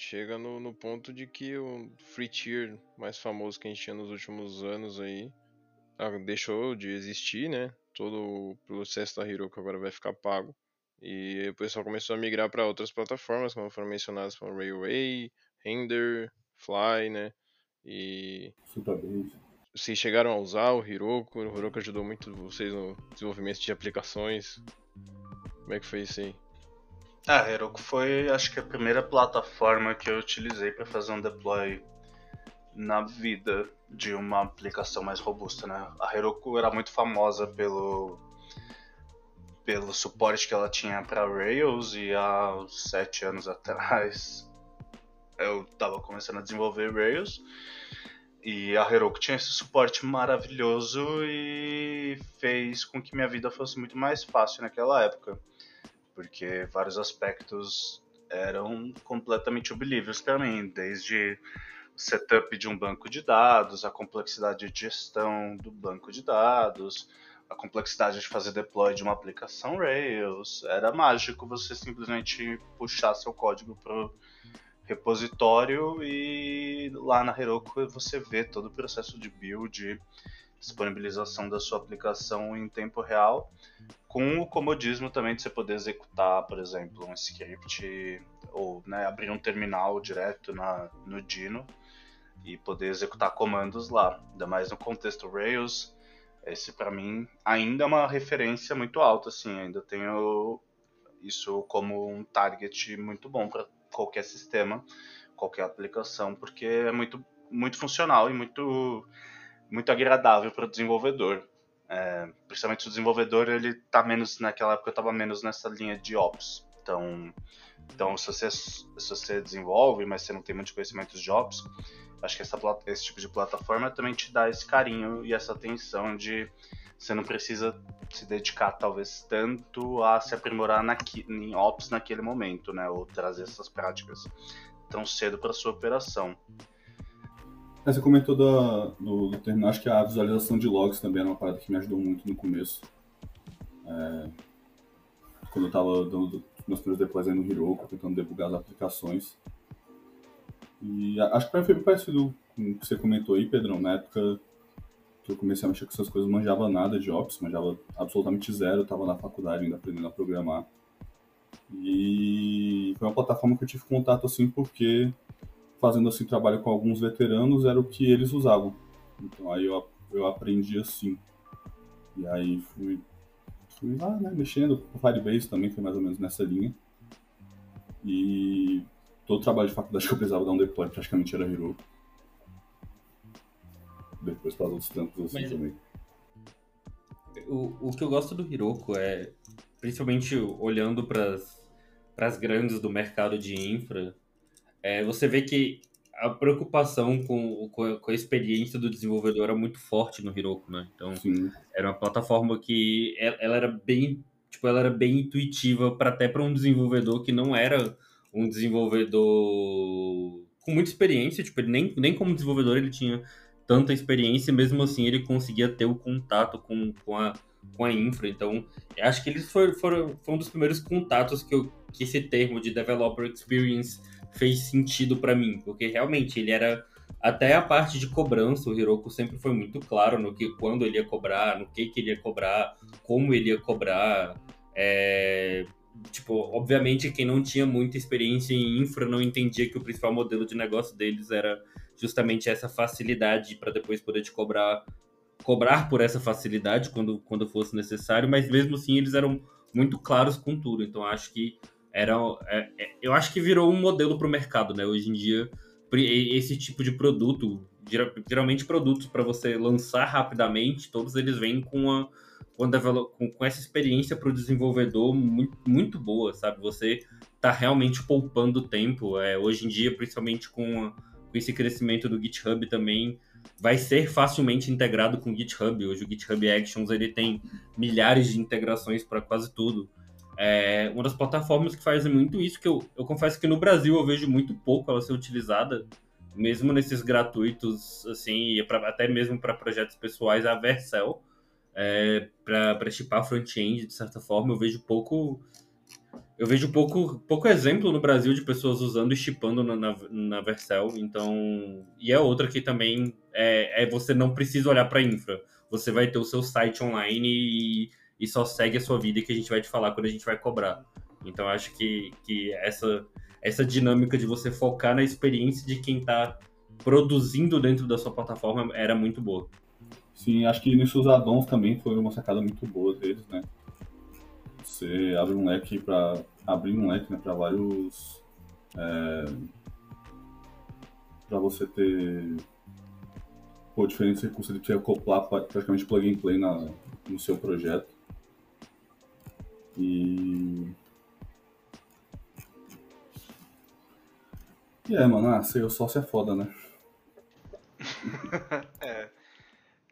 chega no, no ponto de que o free tier mais famoso que a gente tinha nos últimos anos aí ah, deixou de existir, né? Todo o processo da Heroku agora vai ficar pago. E o pessoal começou a migrar para outras plataformas, como foram mencionadas como Railway, Render, Fly, né? E. Vocês chegaram a usar o Heroku? O Heroku ajudou muito vocês no desenvolvimento de aplicações. Como é que foi isso aí? Ah, a Heroku foi, acho que a primeira plataforma que eu utilizei para fazer um deploy na vida de uma aplicação mais robusta, né? A Heroku era muito famosa pelo pelo suporte que ela tinha para Rails e há sete anos atrás eu estava começando a desenvolver Rails e a Heroku tinha esse suporte maravilhoso e fez com que minha vida fosse muito mais fácil naquela época porque vários aspectos eram completamente obelíveis para mim, desde o setup de um banco de dados, a complexidade de gestão do banco de dados, a complexidade de fazer deploy de uma aplicação Rails. Era mágico você simplesmente puxar seu código pro repositório e lá na Heroku você vê todo o processo de build, disponibilização da sua aplicação em tempo real com o comodismo também de você poder executar, por exemplo, um script ou né, abrir um terminal direto na, no Dino e poder executar comandos lá, ainda mais no contexto Rails. Esse para mim ainda é uma referência muito alta, assim, ainda tenho isso como um target muito bom para qualquer sistema, qualquer aplicação, porque é muito muito funcional e muito muito agradável para o desenvolvedor. É, principalmente o desenvolvedor, ele tá menos, naquela época eu estava menos nessa linha de ops. Então, então se, você, se você desenvolve, mas você não tem muitos conhecimentos de ops, acho que essa, esse tipo de plataforma também te dá esse carinho e essa atenção de você não precisa se dedicar talvez tanto a se aprimorar em ops naquele momento, né, ou trazer essas práticas tão cedo para sua operação. É, você comentou do, do terminal, acho que a visualização de logs também era uma parada que me ajudou muito no começo. É, quando eu estava dando meus primeiros deploys aí no Heroku, tentando debugar as aplicações. E acho que foi parecido com o que você comentou aí, Pedrão, na época que eu comecei a mexer com essas coisas, manjava nada de Ops, manjava absolutamente zero, estava na faculdade ainda aprendendo a programar. E foi uma plataforma que eu tive contato assim porque fazendo assim trabalho com alguns veteranos era o que eles usavam. Então aí eu, eu aprendi assim. E aí fui, fui lá, né, mexendo. O Firebase também foi mais ou menos nessa linha. E todo trabalho de faculdade que eu precisava dar um deploy praticamente era Hero. Depois para outros trampos assim Mas, também. O, o que eu gosto do Hiroko é, principalmente olhando para as grandes do mercado de infra, é, você vê que a preocupação com, com, a experiência do desenvolvedor era muito forte no Heroku, né? Então, Sim. era uma plataforma que ela, ela, era bem, tipo, ela era bem intuitiva para até para um desenvolvedor que não era um desenvolvedor com muita experiência, tipo, ele nem, nem como desenvolvedor ele tinha tanta experiência, mesmo assim ele conseguia ter o contato com, com, a, com a infra. Então, acho que eles foram, foram, foram um dos primeiros contatos que, eu, que esse termo de developer experience fez sentido para mim, porque realmente ele era até a parte de cobrança, o Hiroko sempre foi muito claro no que quando ele ia cobrar, no que, que ele ia cobrar, como ele ia cobrar. É, tipo, obviamente quem não tinha muita experiência em infra não entendia que o principal modelo de negócio deles era justamente essa facilidade para depois poder te cobrar cobrar por essa facilidade quando, quando fosse necessário, mas mesmo assim eles eram muito claros com tudo. Então acho que era é, é, eu acho que virou um modelo para o mercado, né? Hoje em dia esse tipo de produto, geralmente produtos para você lançar rapidamente, todos eles vêm com a com, com, essa experiência para o desenvolvedor muito, muito boa, sabe? Você está realmente poupando tempo. É, hoje em dia, principalmente com, a, com esse crescimento do GitHub também, vai ser facilmente integrado com o GitHub. Hoje o GitHub Actions ele tem milhares de integrações para quase tudo. É uma das plataformas que faz muito isso, que eu, eu confesso que no Brasil eu vejo muito pouco ela ser utilizada, mesmo nesses gratuitos, assim, e pra, até mesmo para projetos pessoais, a Vercel, é, para chipar front-end, de certa forma, eu vejo pouco eu vejo pouco, pouco exemplo no Brasil de pessoas usando e chipando na, na, na Vercel, então... E é outra que também é, é você não precisa olhar para infra. Você vai ter o seu site online e, e só segue a sua vida que a gente vai te falar quando a gente vai cobrar. Então acho que, que essa, essa dinâmica de você focar na experiência de quem está produzindo dentro da sua plataforma era muito boa. Sim, acho que nesses addons também foi uma sacada muito boa deles, né? Você abre um leque para abrir um leque né, para vários. É, para você ter pô, diferentes recursos de acoplar praticamente plug and play na, no seu projeto. E. E é, mano, ah, ser sócio é foda, né?